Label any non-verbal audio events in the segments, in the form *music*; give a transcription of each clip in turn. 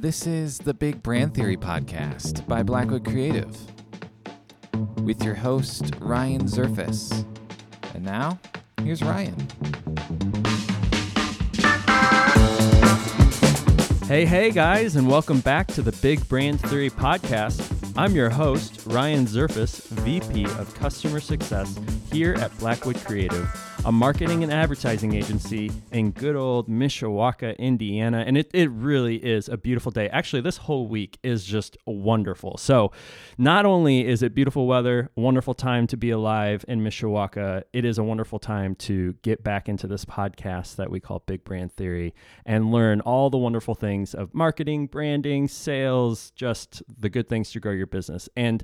This is the Big Brand Theory podcast by Blackwood Creative with your host, Ryan Zerfas. And now, here's Ryan. Hey, hey, guys, and welcome back to the Big Brand Theory podcast. I'm your host, Ryan Zerfas, VP of Customer Success here at Blackwood Creative, a marketing and advertising agency in good old Mishawaka, Indiana. And it, it really is a beautiful day. Actually, this whole week is just wonderful. So, not only is it beautiful weather, wonderful time to be alive in Mishawaka, it is a wonderful time to get back into this podcast that we call Big Brand Theory and learn all the wonderful things of marketing, branding, sales, just the good things to grow your business. And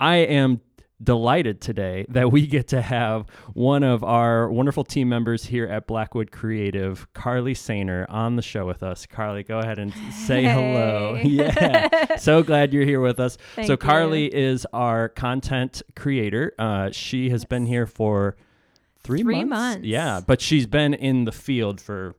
I am delighted today that we get to have one of our wonderful team members here at Blackwood Creative, Karli Saner, on the show with us. Karli, go ahead and say Hey. hello. *laughs* Yeah. so glad you're here with us. Thank so, you. Karli is our content creator. Uh, she has been here for three, Three months. Yeah, but she's been in the field for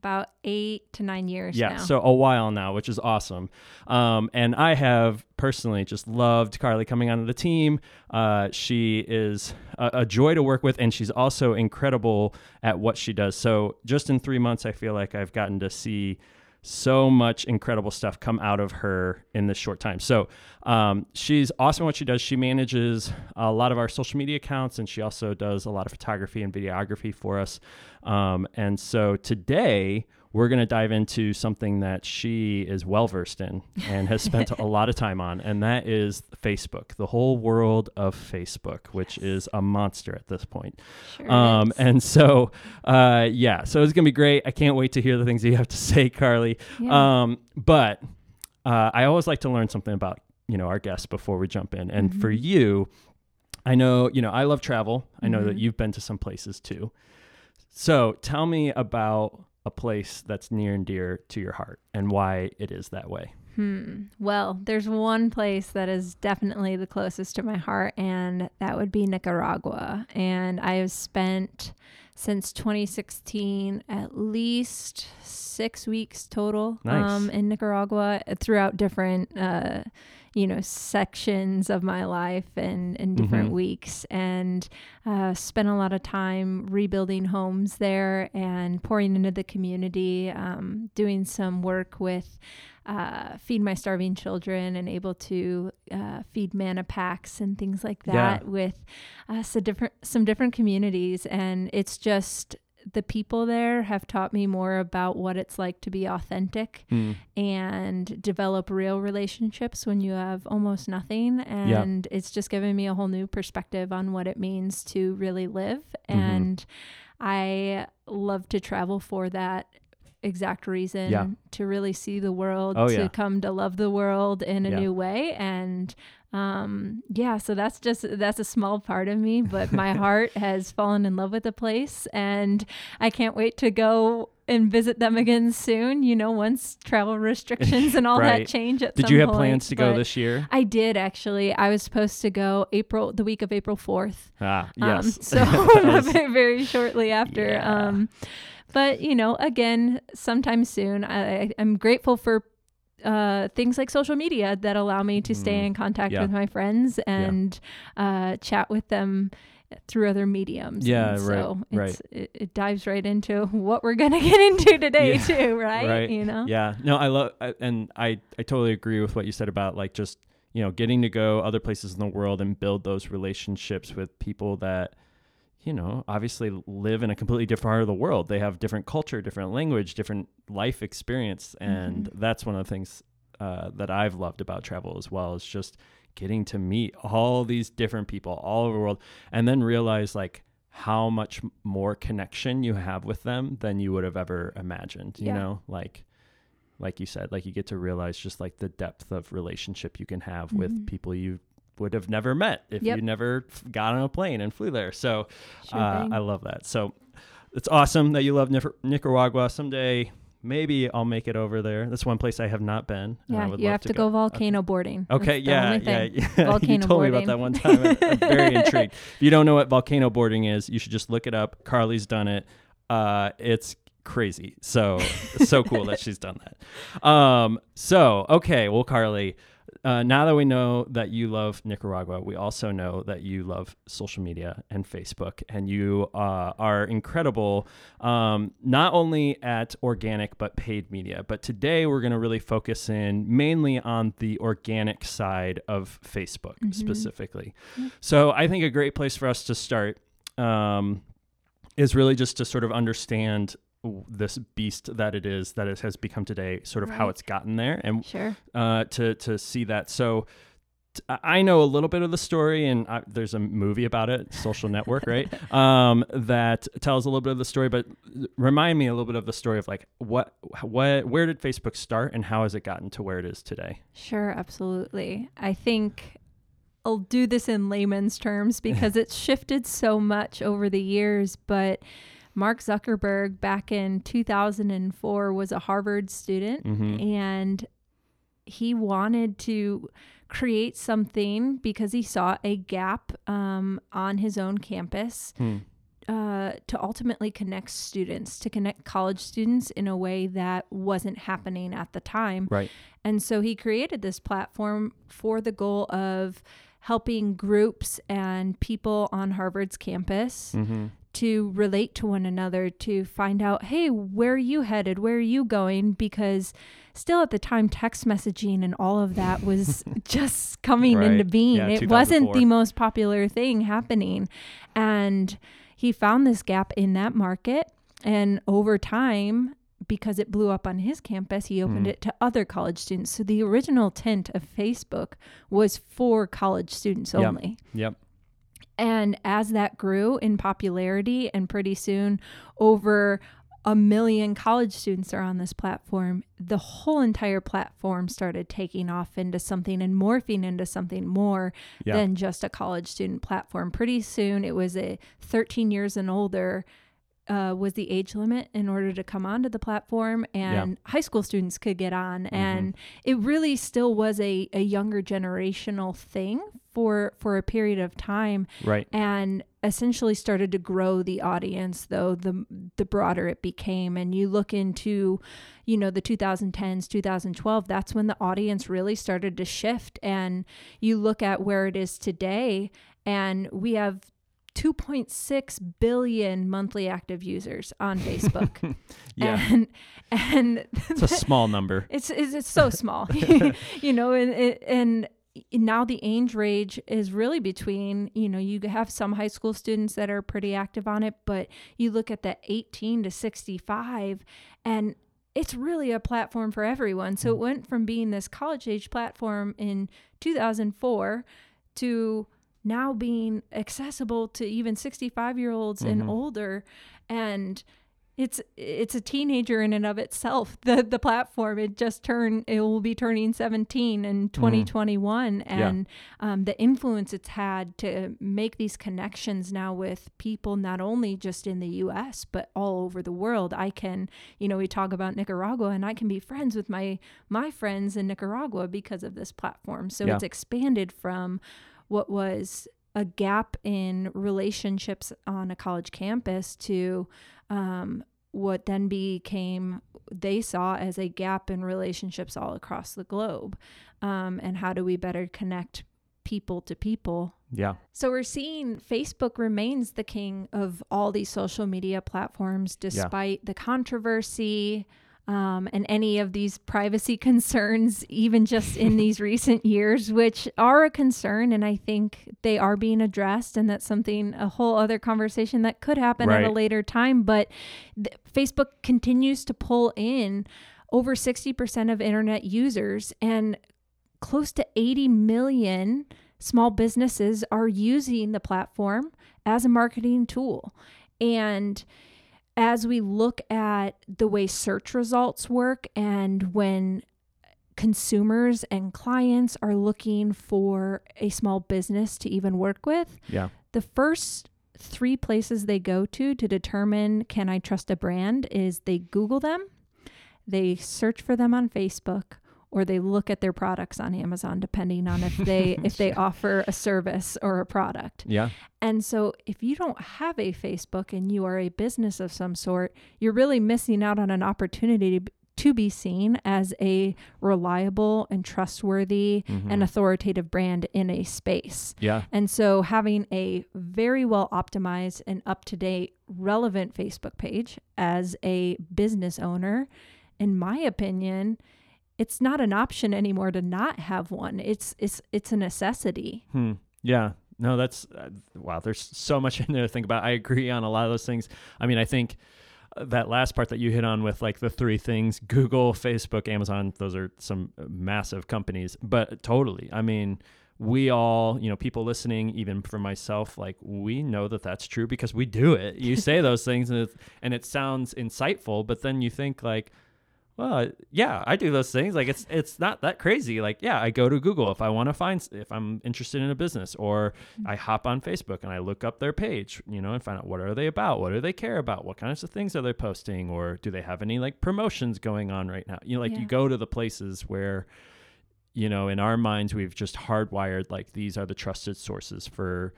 about eight to nine years yeah, now. so a while now, which is awesome. Um, and I have personally just loved Karli coming onto the team. Uh, she is a, a joy to work with, and she's also incredible at what she does. So just in three months, I feel like I've gotten to see so much incredible stuff come out of her in this short time. So um, she's awesome at what she does. She manages a lot of our social media accounts, and she also does a lot of photography and videography for us. Um, and so today we're going to dive into something that she is well versed in and has spent a *laughs* lot of time on, and that is Facebook, the whole world of Facebook, which is a monster at this point. Sure Um, and so, uh, yeah, so it's gonna be great. I can't wait to hear the things that you have to *laughs* say, Karli. Yeah. Um, but uh, I always like to learn something about you know our guests before we jump in. And for Mm-hmm. you, I know you know I love travel. I know that Mhm. you've been to some places too. So tell me about a place that's near and dear to your heart and why it is that way. Hmm. Well, there's one place that is definitely the closest to my heart, and that would be Nicaragua. And I have spent since 2016 at least six weeks total Nice. um, in Nicaragua throughout different, uh, you know, sections of my life and in different Mhm. weeks, and uh, spent a lot of time rebuilding homes there and pouring into the community, um, doing some work with uh, feed my starving children and able to uh, feed MannaPacks and things like Yeah. that with uh, some different some different communities and it's just the people there have taught me more about what it's like to be authentic Hmm. and develop real relationships when you have almost nothing and it's just given me a whole new perspective on what it means to really live Mhm. and i love to travel for that exact reason Yeah. to really see the world Oh, to yeah. come to love the world in a Yeah. new way and um yeah so that's just that's a small part of me but my *laughs* heart has fallen in love with the place and i can't wait to go and visit them again soon you know once travel restrictions and *laughs* all Right. that change at Did you have point, plans to go this year? i did actually i was supposed to go april the week of april 4th Ah, um, yes. so *laughs* was- very, very shortly after. Yeah. Um, but you know, again, sometime soon. I, I'm grateful for uh, things like social media that allow me to stay Mm, in contact yeah. with my friends and uh, chat with them through other mediums. Yeah, And right, so right. it's, It, it dives right into what we're gonna *laughs* get into today Yeah, too, *laughs* right? right. You know. Yeah. No, I love, I- and I, I totally agree with what you said about like just, you know, getting to go other places in the world and build those relationships with people that, you know, obviously live in a completely different part of the world. They have different culture, different language, different life experience. And Mm-hmm. that's one of the things uh, that I've loved about travel as well is just getting to meet all these different people all over the world and then realize like how much more connection you have with them than you would have ever imagined you Yeah. know like like you said like you get to realize just like the depth of relationship you can have with Mhm. people you would have never met if Yep. you never got on a plane and flew there so Sure uh, i love that so it's awesome that you love nicaragua someday maybe i'll make it over there that's one place i have not been yeah, you have to go, volcano boarding. Okay, yeah, yeah, yeah. *laughs* you Volcano told me boarding. about that one time. I'm- I'm very *laughs* intrigued. If you don't know what volcano boarding is, you should just look it up. Karli's done it. Uh, it's crazy. So so cool that *laughs* she's done that. Um, so okay, well, Karli, uh, now that we know that you love Nicaragua, we also know that you love social media and Facebook, and you uh, are incredible, um, not only at organic but paid media. But today we're going to really focus in mainly on the organic side of Facebook Mm-hmm. specifically. So I think a great place for us to start um, is really just to sort of understand this beast that it is that it has become today, sort of how it's gotten there, and Sure. uh, to to see that. So t- I know a little bit of the story, and I, there's a movie about it, Social Network, right? *laughs* Um, that tells a little bit of the story. But remind me a little bit of the story of like what what where did Facebook start, and how has it gotten to where it is today? Sure, absolutely. I think I'll do this in layman's terms because *laughs* it's shifted so much over the years, but Mark Zuckerberg back in 2004 was a Harvard student Mhm. and he wanted to create something because he saw a gap um, on his own campus Hmm. uh, to ultimately connect students, to connect college students in a way that wasn't happening at the time. Right. And so he created this platform for the goal of helping groups and people on Harvard's campus Mm-hmm. To relate to one another, to find out, hey, where are you headed? Where are you going? Because still at the time, text messaging and all of that was *laughs* just coming Right. into being. Yeah, it wasn't the most popular thing happening. And he found this gap in that market. And over time, because it blew up on his campus, he opened Mhm. it to other college students. So the original intent of Facebook was for college students Yep. only. Yep. And as that grew in popularity, and pretty soon over a million college students are on this platform, the whole entire platform started taking off into something and morphing into something more Yeah. than just a college student platform. Pretty soon it was a 13 years and older. Uh, was the age limit in order to come onto the platform and high school students could get on. And it really still was a, a younger generational thing for for a period of time Right. and essentially started to grow the audience though the the broader it became. And you look into you know the 2010s 2012 that's when the audience really started to shift. And you look at where it is today and we have 2.6 billion monthly active users on *laughs* Facebook *laughs* Yeah. and and it's a small number. *laughs* it's it's, it's so small, you know, and and now the age range is really between you know you have some high school students that are pretty active on it, but you look at the 18 to 65, and it's really a platform for everyone. So hmm. it went from being this college age platform in 2004 to now being accessible to even 65 year olds and older. And it's it's a teenager in and of itself. *laughs* The the platform it just turned it will be turning 17 in 2021 and um, the influence it's had to make these connections now with people not only just in the us but all over the world. I can you know we talk about nicaragua and i can be friends with my my friends in nicaragua because of this platform. So Yeah. it's expanded from what was a gap in relationships on a college campus to um, what then became they saw as a gap in relationships all across the globe. Um, and how do we better connect people to people? Yeah. so we're seeing Facebook remains the king of all these social media platforms, despite the controversy um, and any of these privacy *laughs* concerns, even just in these recent years, which are a concern. And I think they are being addressed. And that's something, a whole other conversation that could happen at a later time. But th- Facebook continues to pull in over 60% of internet users and close to 80 million small businesses are using the platform as a marketing tool. And as we look at the way search results work and when consumers and clients are looking for a small business to even work with, Yeah. the first three places they go to to determine can I trust a brand is they Google them, they search for them on Facebook, or they look at their products on Amazon depending on if they *laughs* if they offer a service or a product. Yeah. And so if you don't have a Facebook and you are a business of some sort, you're really missing out on an opportunity to, to be seen as a reliable and trustworthy Mhm. and authoritative brand in a space. Yeah. And so having a very well optimized and up to date relevant Facebook page as a business owner, in my opinion, it's not an option anymore to not have one. It's it's it's a necessity. Hmm. Yeah. No, that's uh, wow. There's so much *laughs* in there to think about. I agree on a lot of those things. I mean, I think uh, that last part that you hit on with like the three things Google, Facebook, Amazon, those are some uh, massive companies, but totally. I mean, we all, you know, people listening, even for myself, like we know that that's true because we do it. You say those things and and it sounds insightful, but then you think like, well, uh, yeah, I do those things. Like it's it's not that crazy. Like yeah, I go to Google if I want to find if I'm interested in a business, or mm-hmm. I hop on Facebook and I look up their page, you know, and find out what are they about, what do they care about, what kinds of things are they posting, or do they have any like promotions going on right now? You know, like Yeah. you go to the places where, you know, in our minds we've just hardwired like these are the trusted sources for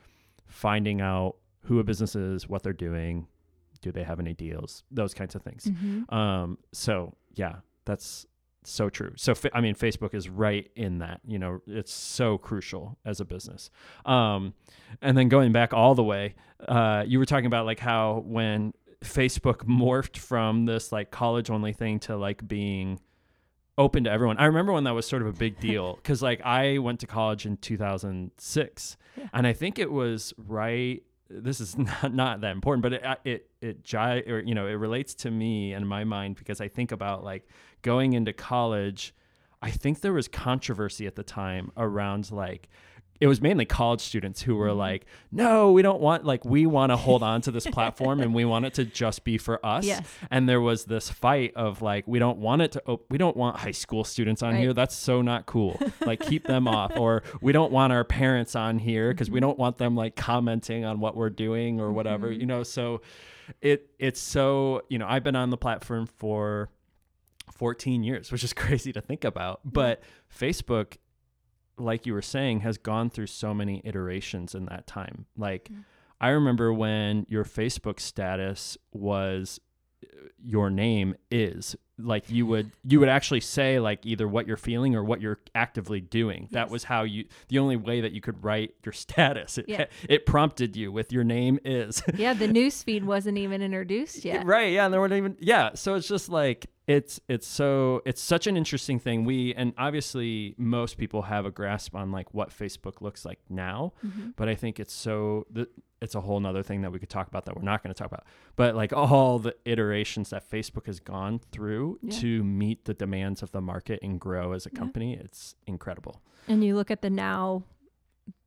finding out who a business is, what they're doing, do they have any deals, those kinds of things. Mm-hmm. Um, so yeah, that's so true. So I mean, Facebook is right in that. You know, it's so crucial as a business. Um, and then going back all the way, uh, you were talking about like how when Facebook morphed from this like college only thing to like being open to everyone. I remember when that was sort of a big deal *laughs* because like I went to college in 2006, Yeah. and I think it was right. This is *laughs* not, not that important, but it it it gi- or you know it relates to me and my mind because I think about like going into college. I think there was controversy at the time around like it was mainly college students who were Mhm. like, "No, we don't want like we want to hold on to this platform and we want it to just be for us." Yes. And there was this fight of like, we don't want it to, op- we don't want high school students on Right. here. That's so not cool. *laughs* Like, keep them off. Or we don't want our parents on here because we don't want them like commenting on what we're doing or whatever, Mhm. you know? So it, it's so, you know, I've been on the platform for 14 years, which is *laughs* crazy to think about. But Facebook, like you were saying, has gone through so many iterations in that time. Like, Mm. I remember when your Facebook status was uh, your name is like you would you would actually say like either what you're feeling or what you're actively doing that was how you the only way that you could write your *laughs* status it, Yeah. it prompted you with your name is yeah, the *laughs* news feed wasn't even introduced yet. Right. Yeah. And there weren't even. Yeah. So it's just like it's it's so it's such an interesting thing. We and obviously most people have a grasp on like what Facebook looks like now, Mhm. but I think it's so th- it's a whole nother thing that we could talk about that we're not going to talk about. But like all the iterations that Facebook has gone through Yeah. to meet the demands of the market and grow as a Yeah. company, it's incredible. And you look at the now,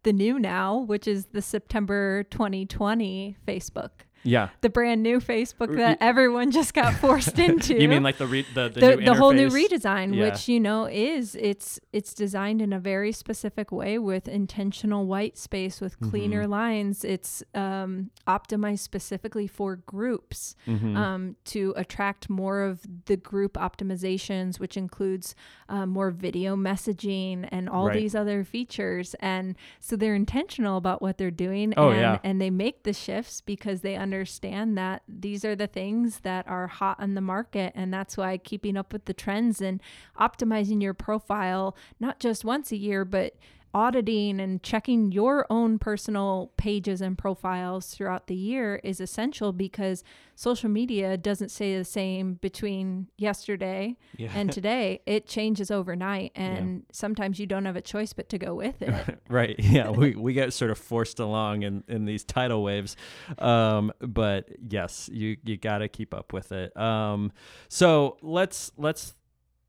the new now, which is the September 2020 Facebook, Yeah. the brand new Facebook that everyone just got *laughs* forced into. You mean like the re- the the, the, new the whole new redesign, Yeah. which you know is it's it's designed in a very specific way with intentional white space with cleaner Mm-hmm. lines. It's um, optimized specifically for groups Mhm. um, to attract more of the group optimizations, which includes um, more video messaging and all Right. these other features. And so they're intentional about what they're doing. Oh, and, yeah. and they make the shifts because they understand that these are the things that are hot on the market. And that's why keeping up with the trends and optimizing your profile, not just once a year, but auditing and checking your own personal pages and profiles throughout the year is essential because social media doesn't stay the same between yesterday yeah. and today. *laughs* It changes overnight and sometimes you don't have a choice but to go with it. *laughs* right yeah we, we get sort of forced along in, in these tidal waves um, but yes you you got to keep up with it um, so let's let's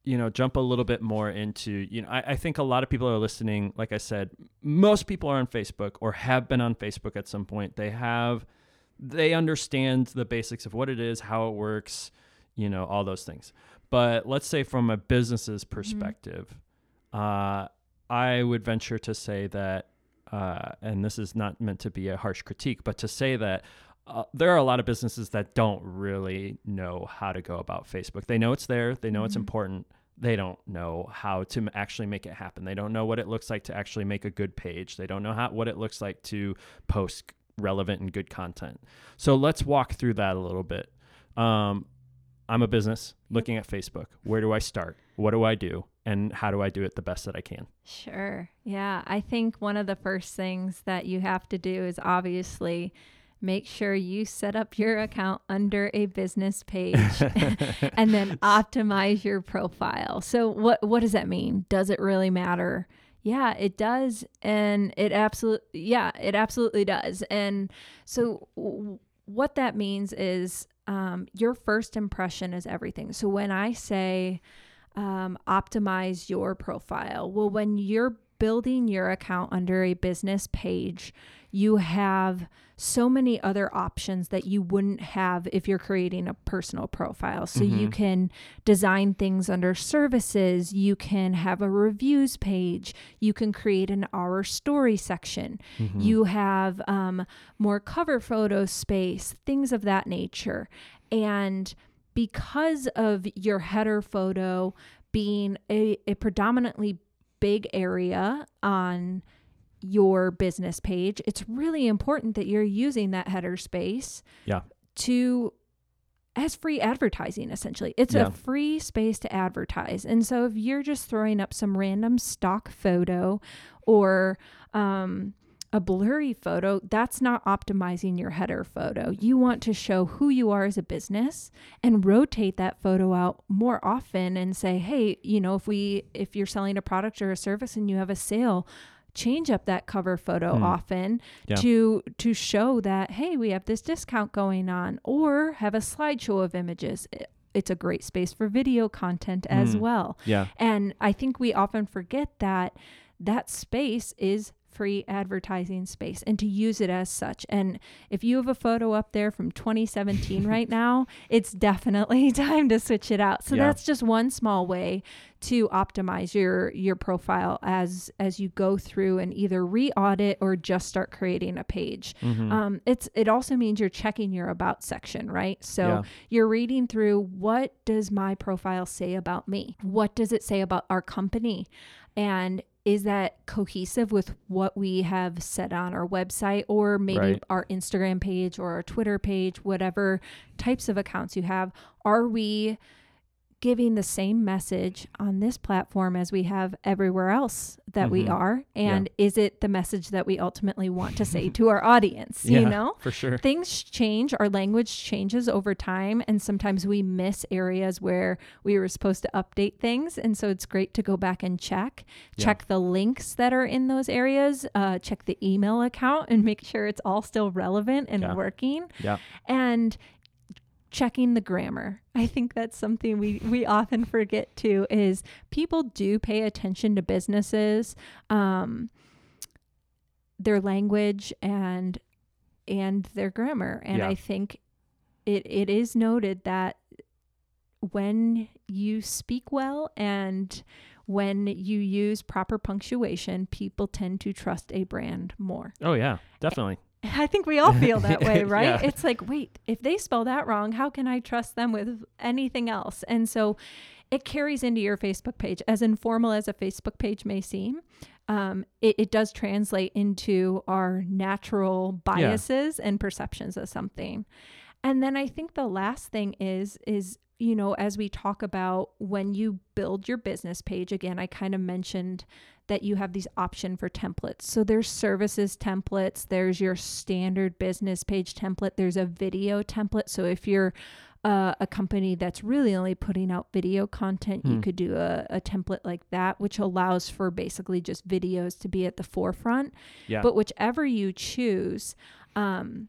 you know jump a little bit more into you know I, I think a lot of people are listening like i said most people are on facebook or have been on facebook at some point. They have they understand the basics of what it is how it works you know all those things. But let's say from a business's perspective uh, I would venture to say that, uh, and this is not meant to be a harsh critique, but to say that uh, there are a lot of businesses that don't really know how to go about Facebook. They know it's there, they know it's Mhm. important, they don't know how to m- actually make it happen. They don't know what it looks like to actually make a good page. They don't know how what it looks like to post relevant and good content. So let's walk through that a little bit. Um, I'm a business looking at Facebook. Where do I start? What do I do? And how do I do it the best that I can? Sure. Yeah. I think one of the first things that you have to do is obviously make sure you set up your account under a business page *laughs* and then optimize your profile. So what what does that mean? Does it really matter? Yeah, it does and it absolutely yeah, it absolutely does. And so w- what that means is um, your first impression is everything. So when I say um, optimize your profile, well, when you're building your account under a business page, you have so many other options that you wouldn't have if you're creating a personal profile. So you can design things under services, you can have a reviews page, you can create an our story section, you have um, more cover photo space, things of that nature. And because of your header photo being a, a predominantly big area on your business page, it's really important that you're using that header space Yeah. to as free advertising essentially. It's Yeah. a free space to advertise. And so if you're just throwing up some random stock photo or um a blurry photo, that's not optimizing your header photo. You want to show who you are as a business and rotate that photo out more often and say, "Hey, you know, if we if you're selling a product or a service and you have a sale, change up that cover photo Hmm. often Yeah. to to show that hey, we have this discount going on or have a slideshow of images. It's a great space for video content as Hmm. well. Yeah. And I think we often forget that that space is free advertising space and to use it as such. And if you have a photo up there from 2017 *laughs* right now, it's definitely *laughs* time to switch it out. So Yeah. that's just one small way to optimize your your profile as as you go through and either re-audit or just start creating a page. Mhm. Um, it's it also means you're checking your about section, right? So Yeah. you're reading through what does my profile say about me? What does it say about our company? And is that cohesive with what we have set on our website or maybe Right. our Instagram page or our Twitter page, whatever types of accounts you have? Are we giving the same message on this platform as we have everywhere else that we Mhm. are? And is it the message that we ultimately want to say to our audience? You *laughs* know? for sure. things change our language changes over time and sometimes we miss areas where we were supposed to update things and so it's great to go back and check Yeah. check the links that are in those areas uh, check the email account and *laughs* make sure it's all still relevant and Yeah. working Yeah. and checking the grammar i think that's something we we often forget too is people do pay attention to businesses um their language and and their grammar and Yeah. i think it it is noted that when you speak well and when you use proper punctuation people tend to trust a brand more Oh yeah, definitely. I think we all feel that way, *laughs* right? Yeah. It's like, wait, if they spell that wrong, how can I trust them with anything else? And so it carries into your Facebook page. As informal as a Facebook page may seem, um, it, it does translate into our natural biases and perceptions of something. And then I think the last thing is, is, you know, as we talk about when you build your business page, again, I kind of mentioned that you have these option for templates. So there's services templates, there's your standard business page template, there's a video template. So if you're uh, a company that's really only putting out video content, you Hmm. could do a, a template like that, which allows for basically just videos to be at the forefront. Yeah. But whichever you choose, um,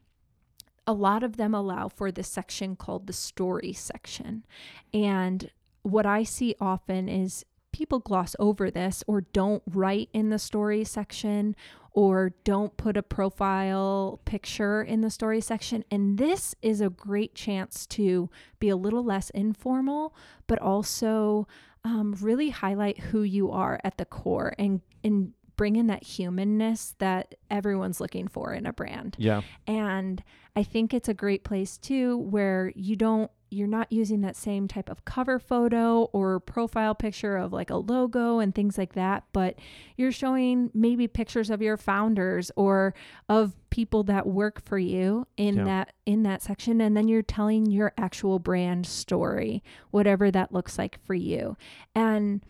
a lot of them allow for this section called the story section. And what I see often is people gloss over this or don't write in the story section or don't put a profile picture in the story section. And this is a great chance to be a little less informal, but also um, really highlight who you are at the core and, and bring in that humanness that everyone's looking for in a brand. yeah. And I think it's a great place too where you don't you're not using that same type of cover photo or profile picture of like a logo and things like that, but you're showing maybe pictures of your founders or of people that work for you in Yeah. that in that section and then you're telling your actual brand story, whatever that looks like for you. And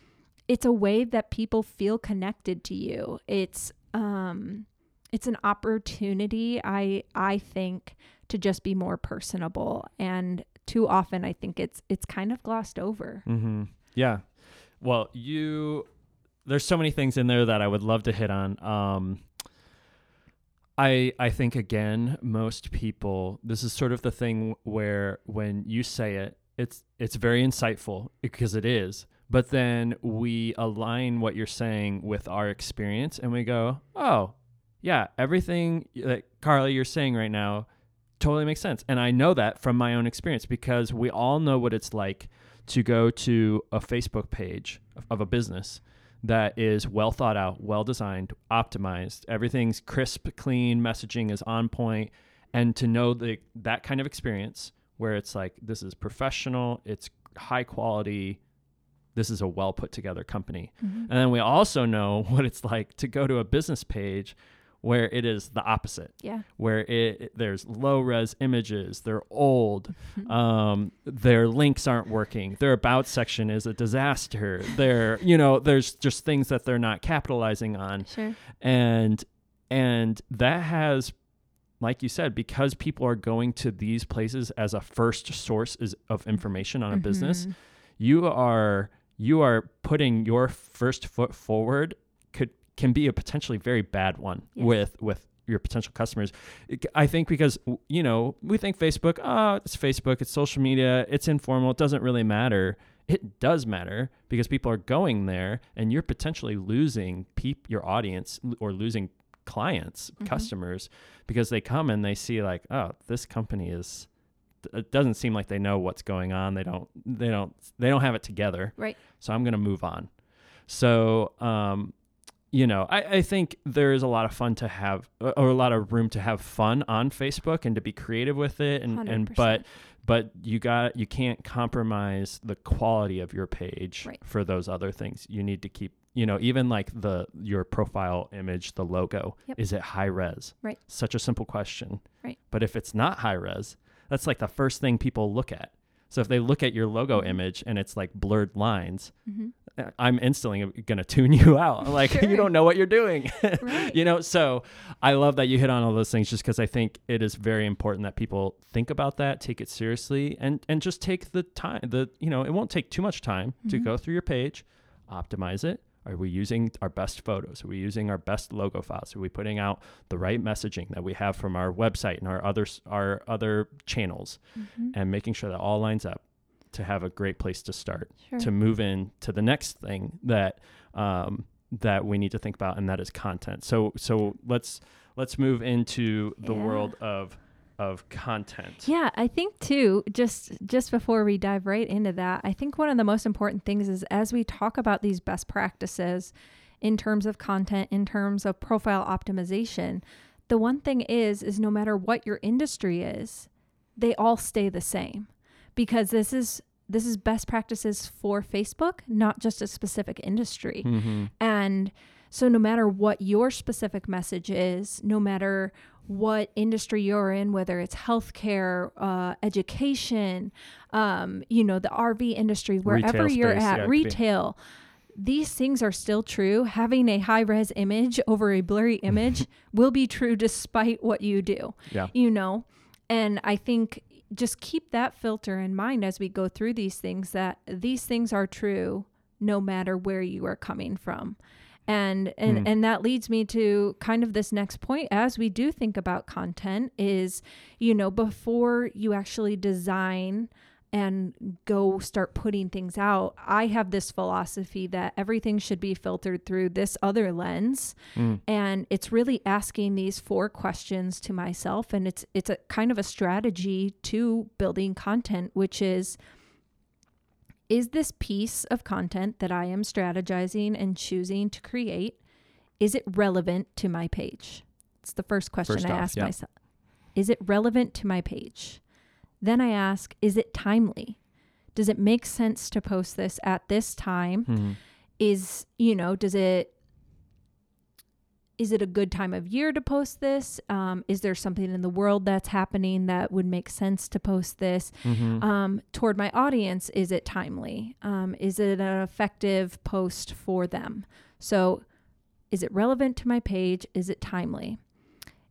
it's a way that people feel connected to you. It's um it's an opportunity I I think to just be more personable and too often I think it's it's kind of glossed over. Mm-hmm. Yeah. Well, you there's so many things in there that I would love to hit on. Um, I I think again, most people this is sort of the thing where when you say it, it's it's very insightful because it is. But then we align what you're saying with our experience and we go, "Oh, yeah, everything that Karli you're saying right now totally makes sense." And I know that from my own experience because we all know what it's like to go to a Facebook page of, a business that is well thought out, well designed, optimized. Everything's crisp, clean, messaging is on point, and to know the that kind of experience where it's like this is professional, it's high quality, this is a well put together company. Mm-hmm. And then we also know *laughs* what it's like to go to a business page where it is the opposite Yeah. where it, it- there's low res images, they're old, Mm-hmm. um, their links aren't working, their about section is a disaster. They're you know there's just things that they're not capitalizing on, Sure. and and that has, like you said, because people are going to these places as a first source is of information on a business, Mhm. you are you are putting your first foot forward could can be a potentially very bad one Yes. with with your potential customers. I think because you know we think Facebook, oh, it's Facebook, it's social media, it's informal, it doesn't really matter. It does matter because people are going there, and you're potentially losing peop- your audience or losing clients, Mhm. customers, because they come and they see like, oh, this company is. It doesn't seem like they know what's going on. They don't. They don't. They don't have it together. Right. So I'm gonna move on. So, um, you know, I, I think there is a lot of fun to have, or a lot of room to have fun on Facebook and to be creative with it, and and but but you got you can't compromise the quality of your page Right. for those other things. You need to keep, you know, even like the your profile image, the logo, Yep. is it high res? Right. Such a simple question. Right. But if it's not high res, that's like the first thing people look at. So if they look at your logo Mhm. image and it's like blurred lines, Mhm. uh, I'm instantly going to tune *laughs* you out. *laughs* Like you don't know what you're doing. *laughs* Right. you know, so I love that you hit on all those things just because I think it is very important that people think about that, take it seriously, and and just take the time. The you know, it won't take too much time to Mhm. go through your page, optimize it. Are we using our best photos? Are we using our best logo files? Are we putting out the right messaging that we have from our website and our other our other channels, Mhm. and making sure that all lines up to have a great place to start Sure. to move in to the next thing that um, that we need to think about, and that is content. So so let's let's move into the Yeah. world of of content. Yeah, I think too, just just before we dive right into that, I think one of the most important things is as we talk about these best practices in terms of content, in terms of profile optimization, the one thing is is no matter what your industry is, they all stay the same. Because this is this is best practices for Facebook, not just a specific industry. Mm-hmm. And so, no matter what your specific message is, no matter what industry you're in, whether it's healthcare, uh, education, um, you know, the RV industry, wherever you're yeah, at, be. retail, these things are still true. Having a high res image over a blurry *laughs* image will be true despite what you do Yeah. you know and i think just keep that filter in mind as we go through these things that these things are true no matter where you are coming from and and Hmm. and that leads me to kind of this next point as we do think about content is you know before you actually design and go start putting things out i have this philosophy that everything should be filtered through this other lens Mm. and it's really asking these four questions to myself and it's it's a kind of a strategy to building content which is is this piece of content that I am strategizing and choosing to create is it relevant to my page? It's the first question First I off, ask yeah. myself. Is it relevant to my page? Then I ask, is it timely? Does it make sense to post this at this time? Mhm. Is, you know, does it is it a good time of year to post this? Um, is there something in the world that's happening that would make sense to post this? Mhm. Um, toward my audience, is it timely? Um, is it an effective post for them? So, is it relevant to my page? Is it timely?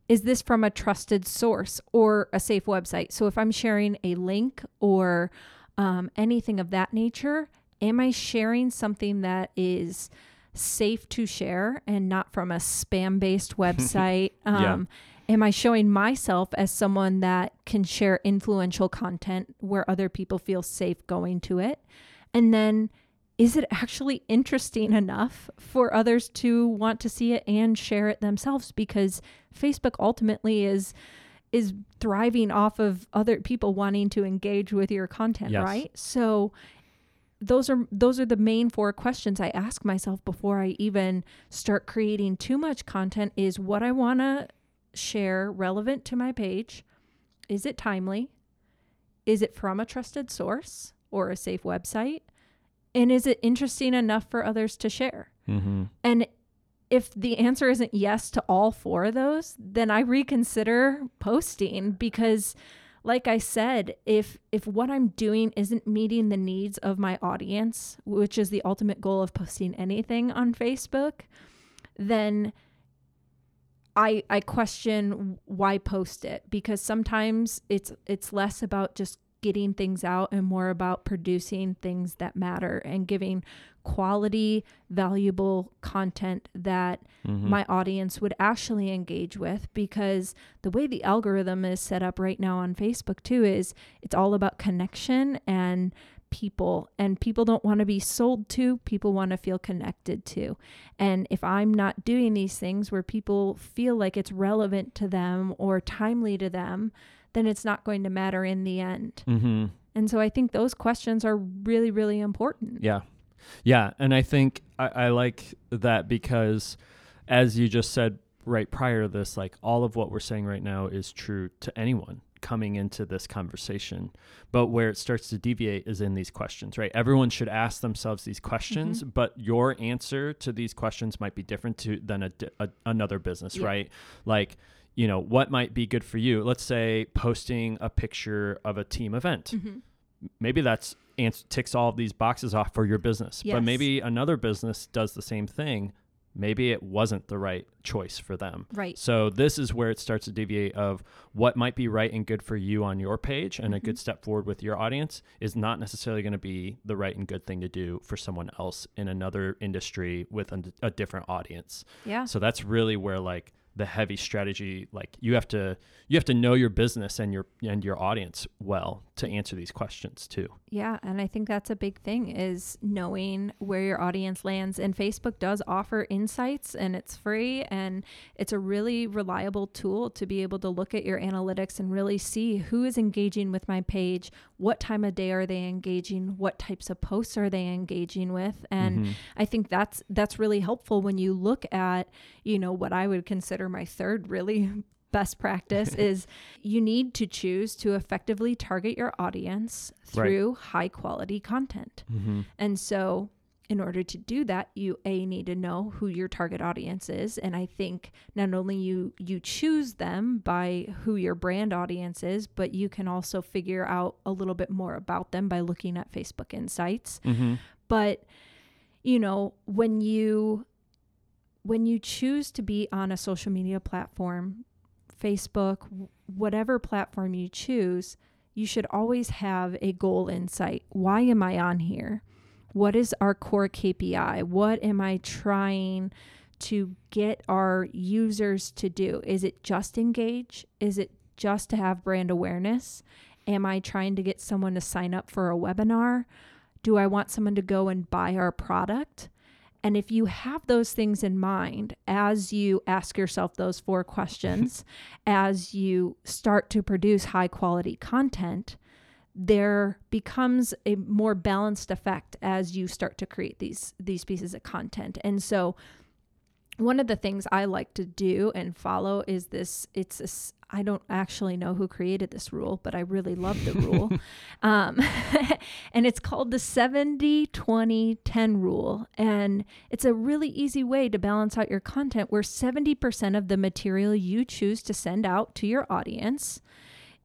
Is this from a trusted source or a safe website? So, if I'm sharing a link or um, anything of that nature, am I sharing something that is safe to share and not from a spam based *laughs* website? Yeah. um, Am I showing myself as someone that can share influential content where other people feel safe going to it? And then is it actually interesting enough for others to want to see it and share it themselves because Facebook ultimately is is thriving off of other people wanting to engage with your content, Yes. right? So those are those are the main four questions I ask myself before I even start creating too much content is what I want to share relevant to my page? Is it timely? Is it from a trusted source or a safe website? And is it interesting enough for others to share? Mhm. And if the answer isn't yes to all four of those, then I reconsider posting because like I said, if if what I'm doing isn't meeting the needs of my audience, which is the ultimate goal of posting anything on Facebook, then I I question why post it? Because sometimes it's it's less about just getting things out and more about producing things that matter and giving quality valuable content that Mhm. my audience would actually engage with because the way the algorithm is set up right now on Facebook too is it's all about connection and people and people don't want to be sold to people want to feel connected to and if i'm not doing these things where people feel like it's relevant to them or timely to them then it's not going to matter in the end Mhm. and so i think those questions are really really important Yeah. Yeah. And I think I, I like that because, as you just said right prior to this, like all of what we're saying right now is true to anyone coming into this conversation. But where it starts to deviate is in these questions, right? Everyone should ask themselves these questions, but your answer to these questions might be different to than a, a another business, Yeah. right? Like, you know, what might be good for you? Let's say posting a picture of a team event. Mm-hmm. Maybe that's ans- ticks all of these boxes off for your business but maybe another business does the same thing. Maybe it wasn't the right choice for them. Right. So this is where it starts to deviate of what might be right and good for you on your page and a good mm-hmm. step forward with your audience is not necessarily going to be the right and good thing to do for someone else in another industry with a, a different audience. Yeah. So that's really where like the heavy strategy like you have to you have to know your business and your and your audience well to answer these questions too Yeah, and I think that's a big thing is knowing where your audience lands and Facebook does offer insights and it's free and it's a really reliable tool to be able to look at your analytics and really see who is engaging with my page, what time of day are they engaging, what types of posts are they engaging with and Mhm. I think that's that's really helpful when you look at, you know, what I would consider my third really best practice *laughs* is you need to choose to effectively target your audience Right. through high quality content. Mhm. And so in order to do that, you a need to know who your target audience is and I think not only you you choose them by who your brand audience is, but you can also figure out a little bit more about them by looking at Facebook Insights Mhm. but you know when you when you choose to be on a social media platform facebook whatever platform you choose you should always have a goal in sight. Why am i on here? What is our core kpi what am i trying to get our users to do? Is it just engage? Is it just to have brand awareness? Am i trying to get someone to sign up for a webinar? Do I want someone to go and buy our product? And if you have those things in mind as you ask yourself those four questions, *laughs* as you start to produce high quality content, there becomes a more balanced effect as you start to create these these pieces of content. And so one of the things I like to do and follow is this it's this I don't actually know who created this rule, but I really love the rule. *laughs* um, *laughs* and it's called the 70 20 10 rule. And it's a really easy way to balance out your content where 70% of the material you choose to send out to your audience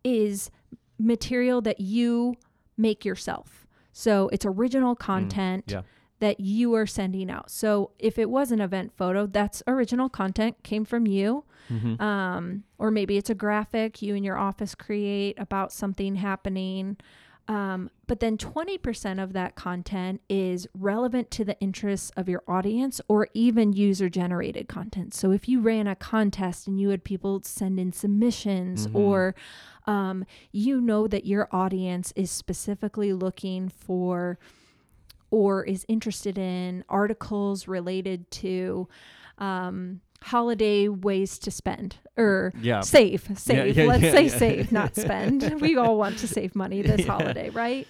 is material that you make yourself. So it's original content. Mm, yeah that you are sending out. So if it was an event photo, that's original content, came from you. Mm-hmm. Um, or maybe it's a graphic you and your office create about something happening. Um, but then 20% of that content is relevant to the interests of your audience or even user generated content. So if you ran a contest and you had people send in submissions, mm-hmm. or um, you know that your audience is specifically looking for or is interested in articles related to um, holiday ways to spend or yeah. save, save. Yeah, yeah, Let's say save, not *laughs* spend. we all want to save money this *laughs* holiday, right?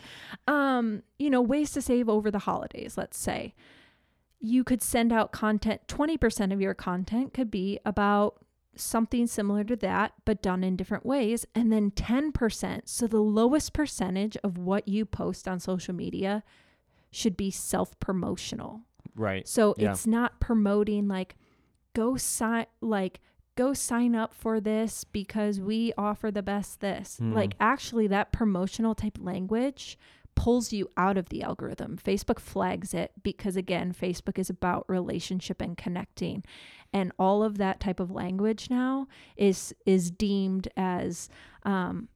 Um, you know, ways to save over the holidays, let's say. You could send out content, 20% of your content could be about something similar to that, but done in different ways. And then 10%, so the lowest percentage of what you post on social media should be self promotional. Right. So yeah. it's not promoting like go sign like go sign up for this because we offer the best this. Mm. Like actually that promotional type language pulls you out of the algorithm. Facebook flags it because again, Facebook is about relationship and connecting. And all of that type of language now is is deemed as um,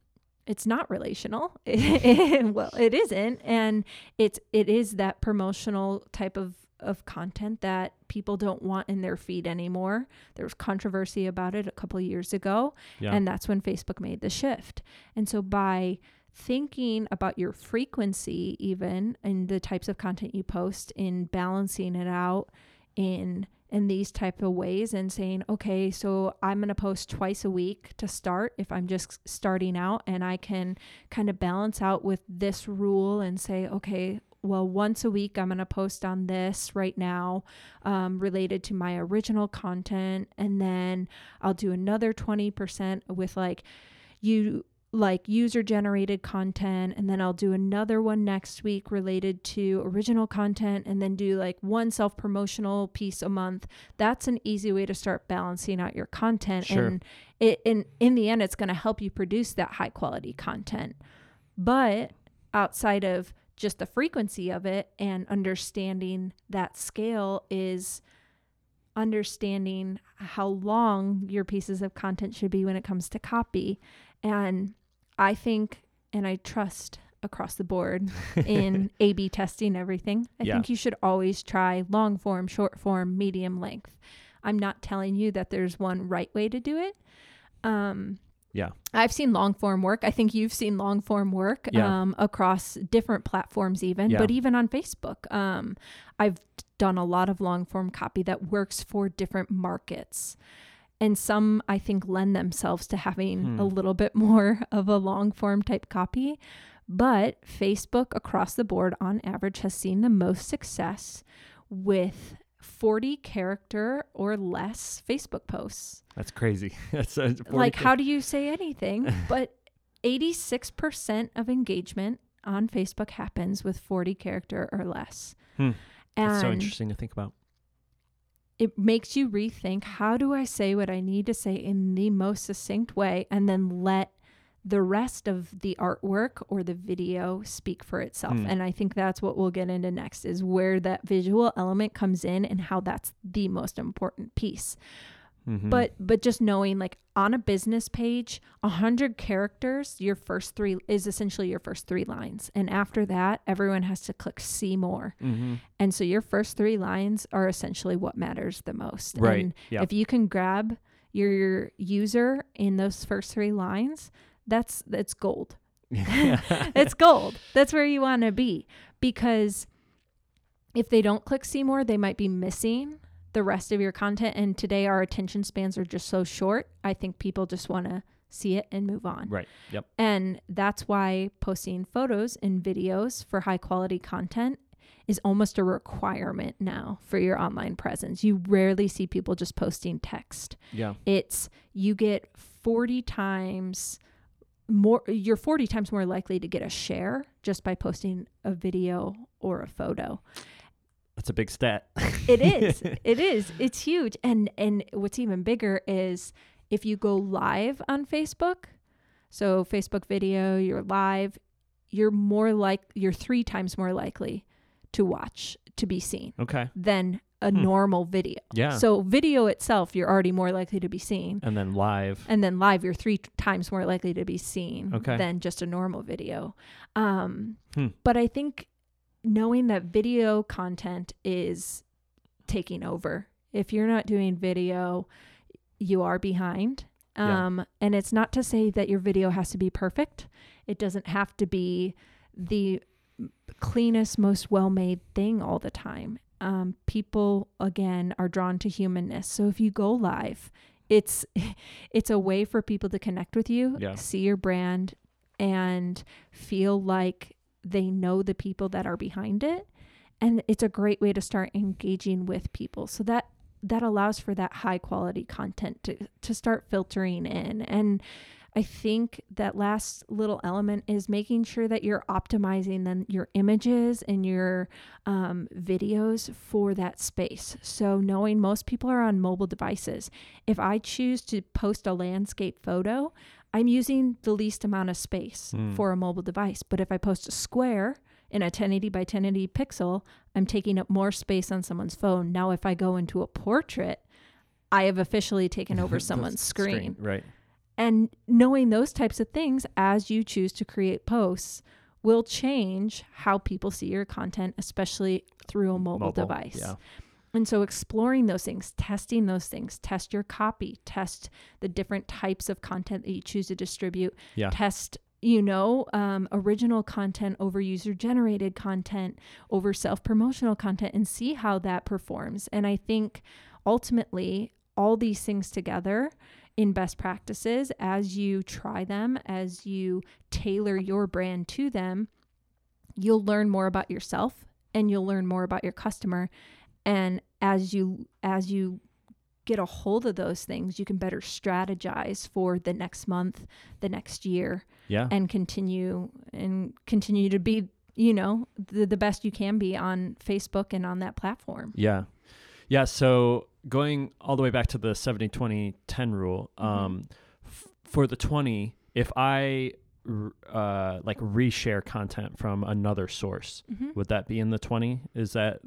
it's not relational. *laughs* well, it isn't, and it's it is that promotional type of of content that people don't want in their feed anymore. There was controversy about it a couple years ago, yeah. and that's when Facebook made the shift. And so by thinking about your frequency even and the types of content you post in balancing it out in in these type of ways and saying okay so i'm going to post twice a week to start if i'm just starting out and i can kind of balance out with this rule and say okay well once a week i'm going to post on this right now um, related to my original content and then i'll do another 20% with like you like user generated content and then I'll do another one next week related to original content and then do like one self promotional piece a month. That's an easy way to start balancing out your content sure. and it in in the end it's going to help you produce that high quality content. But outside of just the frequency of it and understanding that scale is understanding how long your pieces of content should be when it comes to copy and I think and I trust across the board *laughs* in A B testing everything. I yeah. think you should always try long form, short form, medium length. I'm not telling you that there's one right way to do it. Um, yeah. I've seen long form work. I think you've seen long form work yeah. um, across different platforms, even, yeah. but even on Facebook. Um, I've done a lot of long form copy that works for different markets and some I think lend themselves to having hmm. a little bit *laughs* more of a long form type copy. But Facebook across the board on average has seen the most success with 40 character or less Facebook posts. That's crazy. *laughs* That's like how do you say anything? *laughs* but 86% of engagement on Facebook happens with 40 character or less. Hmm. That's so interesting to think about it makes you rethink how do I say what I need to say in the most succinct way and then let the rest of the artwork or the video speak for itself. Mm. And I think that's what we'll get into next is where that visual element comes in and how that's the most important piece. Mm-hmm. But but just knowing like on a business page, a hundred characters, your first three is essentially your first three lines, and after that, everyone has to click see more. Mm-hmm. And so your first three lines are essentially what matters the most. Right. And yep. if you can grab your user in those first three lines, that's that's gold. *laughs* it's gold. That's where you want to be because if they don't click see more, they might be missing the rest of your content. And today our attention spans are just so short. I think people just want to see it and move on. Right. Yep. And that's why posting photos and videos for high quality content is almost a requirement now for your online presence. You rarely see people just posting text. Yeah. It's you get 40 times more you're 40 times more likely to get a share just by posting a video or a photo. That's a big stat. It is. *laughs* it is. It's huge. And and what's even bigger is if you go live on Facebook, so Facebook video, you're live, you're more like you're 3 times more likely to watch to be seen okay. than a Hmm. normal video. Yeah. So video itself you're already more likely to be seen. and then live. And then live, you're three t- times more likely to be seen Okay. than just a normal video. Um, Hmm. But I think knowing that video content is taking over. If you're not doing video, you are behind. Yeah. Um, And it's not to say that your video has to be perfect. It doesn't have to be the cleanest, most well made thing all the time. Um, people again are drawn to humanness. So if you go live, it's *laughs* it's a way for people to connect with you, Yeah. see your brand, and feel like they know the people that are behind it. And it's a great way to start engaging with people. So that that allows for that high quality content to to start filtering in and I think that last little element is making sure that you're optimizing then your images and your um, videos for that space. So knowing most people are on mobile devices, if I choose to post a landscape photo, I'm using the least amount of space Mm. for a mobile device. But if I post a square in a 1080 by 1080 pixel, I'm taking up more space on someone's phone. Now, if I go into a portrait, I have officially taken *laughs* over someone's screen. Right. And knowing those types of things as you choose to create posts will change how people see your content, especially through a mobile, device. Yeah. And so exploring those things, testing those things, test your copy, test the different types of content that you choose to distribute, Yeah. test you know um, original content over user generated content over self promotional content and see how that performs and i think ultimately all these things together in best practices as you try them as you tailor your brand to them you'll learn more about yourself and you'll learn more about your customer and as you as you get a hold of those things you can better strategize for the next month the next year Yeah. and continue and continue to be you know the, the best you can be on facebook and on that platform Yeah. Yeah. So going all the way back to the 70 20 10 rule, Mhm. um, f- for the 20, if I uh, like reshare content from another source, Mhm. would that be in the 20? Is that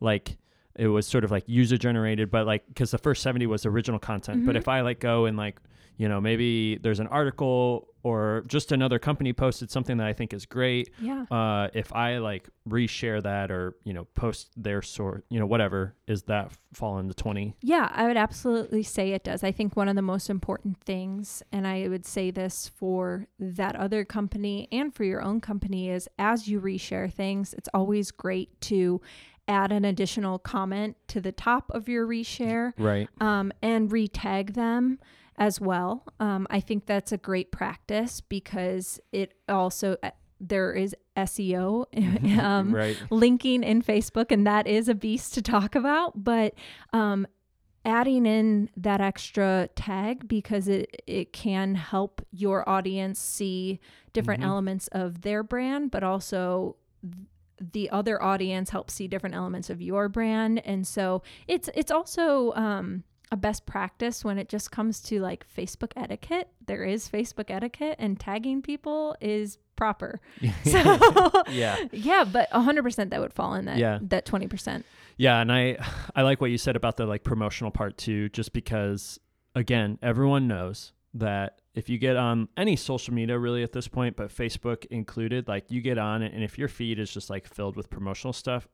like it was sort of like user generated, but like because the first 70 was original content. But Mhm. if I like go and like, you know, maybe there's an article or just another company posted something that I think is great yeah uh, if I like reshare that or you know post their sort, you know whatever, is that fall into twenty? Yeah, I would absolutely say it does. I think one of the most important things, and I would say this for that other company and for your own company, is as you reshare things, it's always great to add an additional comment to the top of your reshare Right. um, and retag them as well. Um, I think that's a great practice because it also uh, there is SEO *laughs* um, right. linking in Facebook, and that is a beast to talk about. But um, adding in that extra tag because it it can help your audience see different Mhm. elements of their brand, but also the other audience helps see different elements of your brand, and so it's it's also um, a best practice when it just comes to like Facebook etiquette. There is Facebook etiquette, and tagging people is proper. *laughs* So yeah. yeah, but 100% that would fall in that Yeah. that 20%. Yeah, and I *sighs* I like what you said about the like promotional part too, just because again, everyone knows that if you get on any social media really at this point, but Facebook included, like you get on it and if your feed is just like filled with promotional stuff,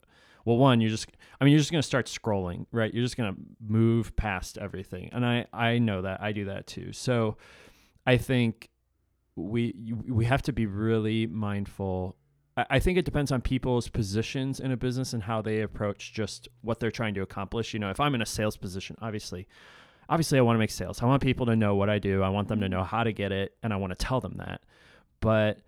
well one, you're just I mean, you're just to start scrolling, right? You're just to move past everything. And I I know that. I do that too. So I think we we have to be really mindful I think it depends on people's positions in a business and how they approach just what they're trying to accomplish. You know, if I'm in a sales position, obviously, obviously I want to make sales. I want people to know what I do. I want them to know how to get it, and I want to tell them that. But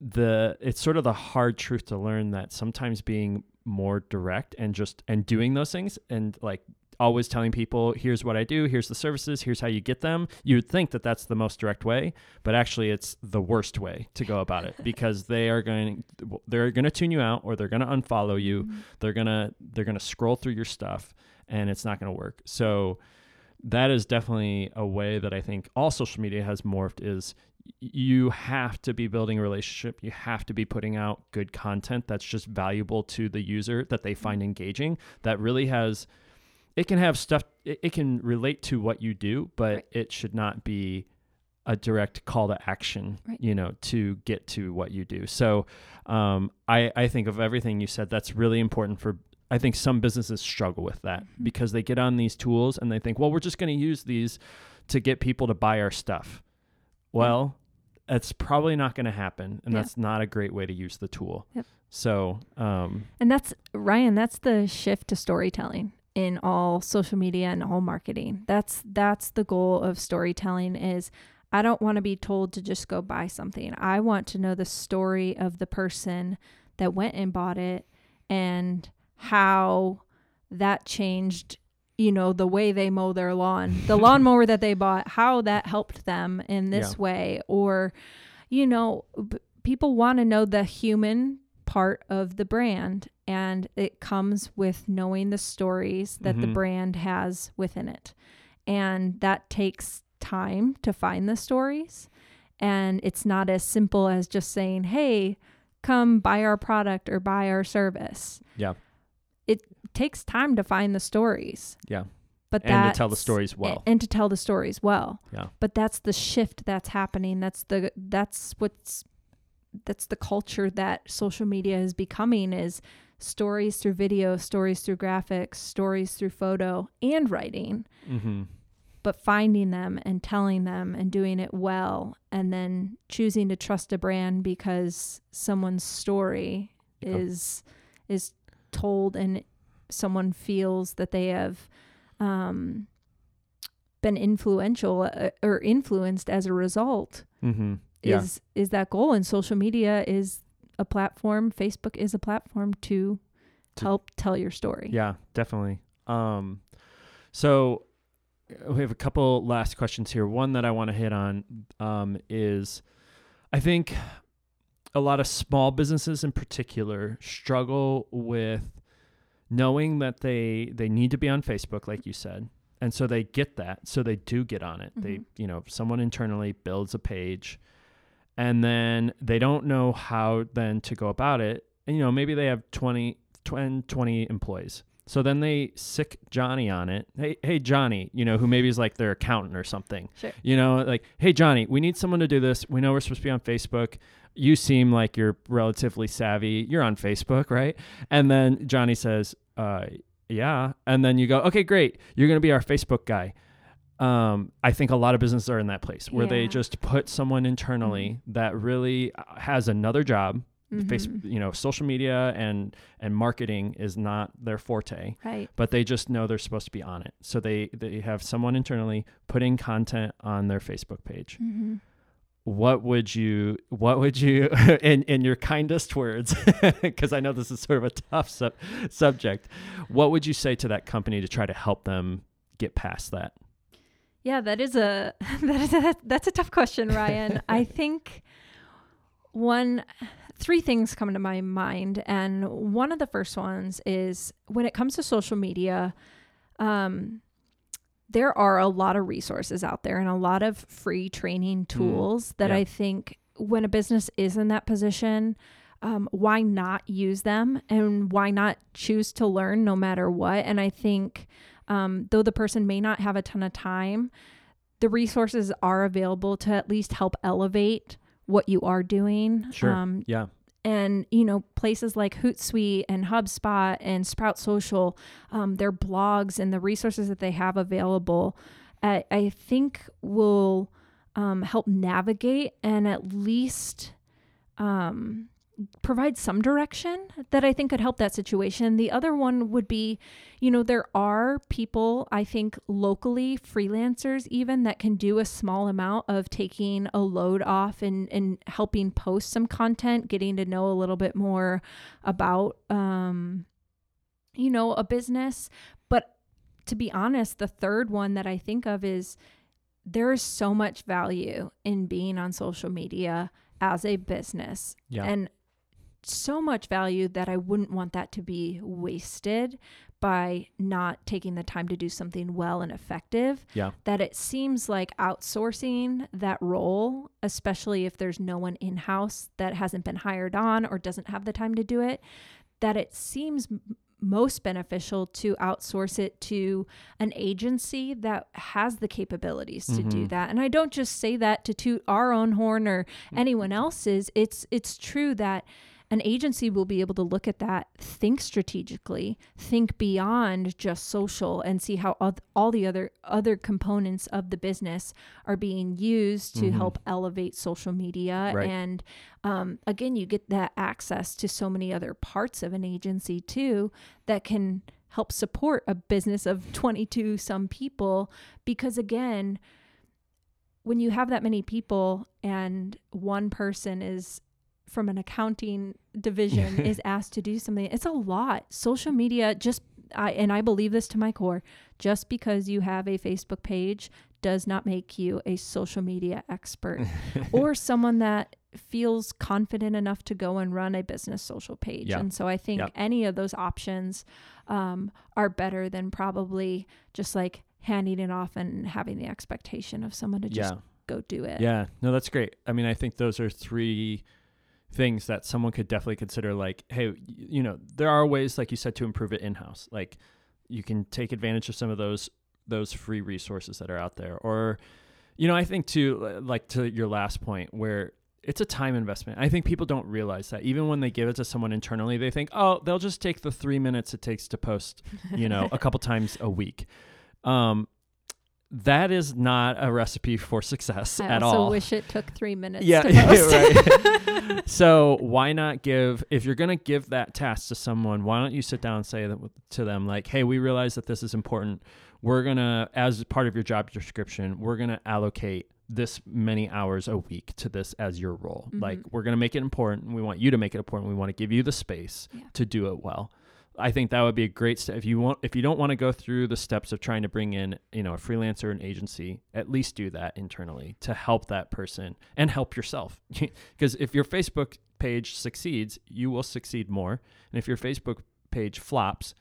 the it's sort of the hard truth to learn that sometimes being more direct and just and doing those things and like always telling people here's what I do, here's the services, here's how you get them. You would think that that's the most direct way, but actually it's the worst way to go about it because they are going they're going to tune you out or they're going to unfollow you. Mm-hmm. They're going to they're going to scroll through your stuff and it's not going to work. So that is definitely a way that I think all social media has morphed is you have to be building a relationship. You have to be putting out good content that's just valuable to the user that they find engaging, that really has, it can have stuff, it, it can relate to what you do, but right. it should not be a direct call to action, right. you know, to get to what you do. So um, I, I think of everything you said, that's really important for I think some businesses struggle with that mm-hmm. because they get on these tools and they think, well, we're just going to use these to get people to buy our stuff. Well, that's probably not going to happen, and yeah. that's not a great way to use the tool. Yep. So, um, and that's Ryan. That's the shift to storytelling in all social media and all marketing. That's that's the goal of storytelling. Is I don't want to be told to just go buy something. I want to know the story of the person that went and bought it and how that changed you know the way they mow their lawn the lawnmower that they bought how that helped them in this yeah. way or you know b- people want to know the human part of the brand and it comes with knowing the stories that mm-hmm. the brand has within it and that takes time to find the stories and it's not as simple as just saying hey come buy our product or buy our service yeah takes time to find the stories. Yeah. But and to tell the stories well. And to tell the stories well. Yeah. But that's the shift that's happening. That's the that's what's that's the culture that social media is becoming is stories through video, stories through graphics, stories through photo and writing. Mm-hmm. But finding them and telling them and doing it well, and then choosing to trust a brand because someone's story is is told and someone feels that they have um, been influential uh, or influenced as a result mm-hmm. yeah. is is that goal and social media is a platform facebook is a platform to, to help tell your story yeah definitely um so we have a couple last questions here one that i want to hit on um is i think a lot of small businesses in particular struggle with knowing that they they need to be on Facebook like you said. And so they get that. So they do get on it. Mm-hmm. they you know someone internally builds a page. And then they don't know how then to go about it. And you know maybe they have 20 20, 20 employees so then they sick Johnny on it. Hey, hey Johnny, you know, who maybe is like their accountant or something. Sure. You know, like, hey Johnny, we need someone to do this. We know we're supposed to be on Facebook. You seem like you're relatively savvy. You're on Facebook, right? And then Johnny says, uh, yeah. And then you go, okay, great. You're going to be our Facebook guy. Um, I think a lot of businesses are in that place where yeah. they just put someone internally mm-hmm. that really uh, has another job mm-hmm. face, you know, social media and and marketing is not their forte. Right. But they just know they're supposed to be on it. So they they have someone internally putting content on their Facebook page. Mm-hmm. What would you what would you *laughs* in in your kindest words *laughs* because I know this is sort of a tough sub- subject. What would you say to that company to try to help them get past that? Yeah, that is a *laughs* that is a, that's a tough question, Ryan. I think one three things come to my mind, and one of the first ones is when it comes to social media, um, there are a lot of resources out there and a lot of free training mm, tools mm, that yeah. I think when a business is in that position, um, why not use them and why not choose to learn no matter what? And I think um, though the person may not have a ton of time, the resources are available to at least help elevate what you are doing. Sure. Um, yeah. And, you know, places like Hootsuite and HubSpot and Sprout Social, um, their blogs and the resources that they have available, I, I think will um, help navigate and at least um, provide some direction that I think could help that situation. The other one would be, you know, there are people, I think locally, freelancers even, that can do a small amount of taking a load off and, and helping post some content, getting to know a little bit more about, um, you know, a business. But to be honest, the third one that I think of is there is so much value in being on social media as a business. Yeah. And so much value that I wouldn't want that to be wasted by not taking the time to do something well and effective. Yeah. That it seems like outsourcing that role, especially if there's no one in house that hasn't been hired on or doesn't have the time to do it, that it seems m- most beneficial to outsource it to an agency that has the capabilities to do Mhm. that. And I don't just say that to toot our own horn or anyone else's. It's it's true that an agency will be able to look at that, think strategically, think beyond just social, and see how all the other other components of the business are being used to Mhm. help elevate social media. Right. And um, again, you get that access to so many other parts of an agency too that can help support a business of 22 some people because again when you have that many people and one person is from an accounting division is asked to do something it's a lot social media just I, and I believe this to my core just because you have a Facebook page does not make you a social media expert *laughs* or someone that feels confident enough to go and run a business social page. And so I think Yep. any of those options um, are better than probably just like handing it off and having the expectation of someone to just yeah. go do it. Yeah, no, that's great. I mean, I think those are three things that someone could definitely consider. Like, hey, you know, there are ways, like you said, to improve it in house. Like, you can take advantage of some of those those free resources that are out there, or, you know, I think too, like to your last point, where it's a time investment. I think people don't realize that even when they give it to someone internally, they think, oh, they'll just take the three minutes it takes to post, you know, a *laughs* couple times a week. Um, that is not a recipe for success I at also all. I also wish it took three minutes Yeah, *laughs* right. *laughs* so why not give if you're going to give that task to someone why don't you sit down and say that to them like hey we realize that this is important we're going to as part of your job description we're going to allocate this many hours a week to this as your role like Mhm. we're going to make it important we want you to make it important we want to give you the space Yeah. to do it well I think that would be a great step. If you want, if you don't want to go through the steps of trying to bring in, you know, a freelancer an agency, at least do that internally to help that person and help yourself. *laughs* Because if your Facebook page succeeds, you will succeed more, and if your Facebook page flops,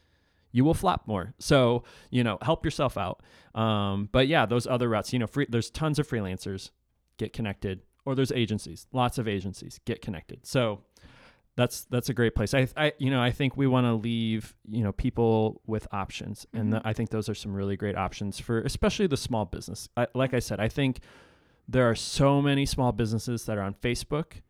you will flop more. So you know, help yourself out. Um, but yeah, those other routes, you know, free, there's tons of freelancers, get connected, or there's agencies, lots of agencies, get connected. So that's that's a great place. I, I you know I think we want to leave you know people with options, and Mhm. th- I think those are some really great options for especially the small business. I, like I said, I think there are so many small businesses that are on Facebook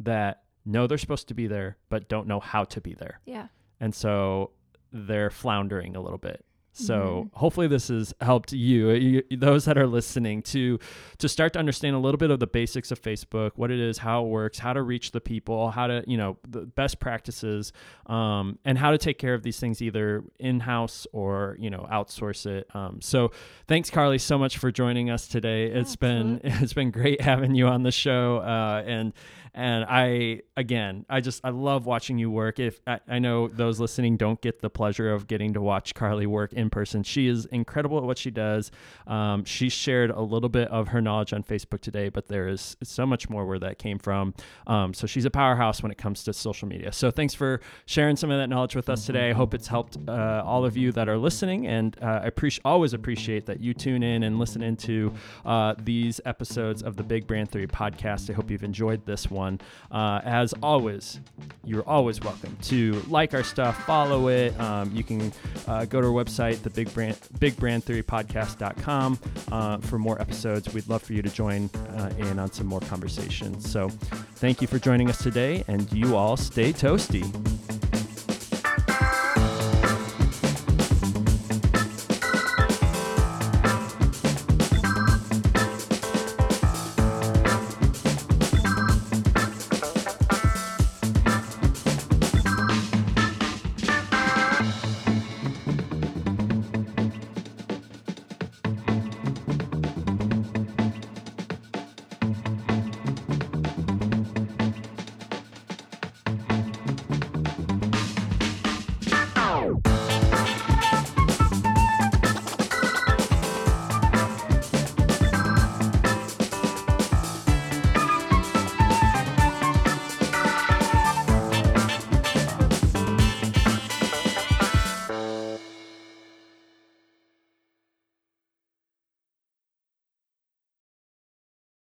that know they're supposed to be there but don't know how to be there, yeah. and so they're floundering a little bit. So Mhm. hopefully this has helped you, you, those that are listening, to to start to understand a little bit of the basics of Facebook, what it is, how it works, how to reach the people, how to you know the best practices, um, and how to take care of these things either in house or you know outsource it. Um, so thanks, Karli, so much for joining us today. It's been *laughs* it's been great having you on the show, uh, and and I again I just I love watching you work. If I, I know those listening don't get the pleasure of getting to watch Karli work in person, she is incredible at what she does. Um, she shared a little bit of her knowledge on Facebook today, but there is so much more where that came from. Um, so she's a powerhouse when it comes to social media. So thanks for sharing some of that knowledge with us today. I hope it's helped uh, all of you that are listening, and uh, I appreciate always appreciate that you tune in and listen into uh, these episodes of the Big Brand Theory podcast. I hope you've enjoyed this one. Uh, as always, you're always welcome to like our stuff, follow it. Um, you can uh, go to our website, the Big Brand Big Brand Theory Podcast.com, uh, for more episodes. We'd love for you to join uh, in on some more conversations. So, thank you for joining us today, and you all stay toasty.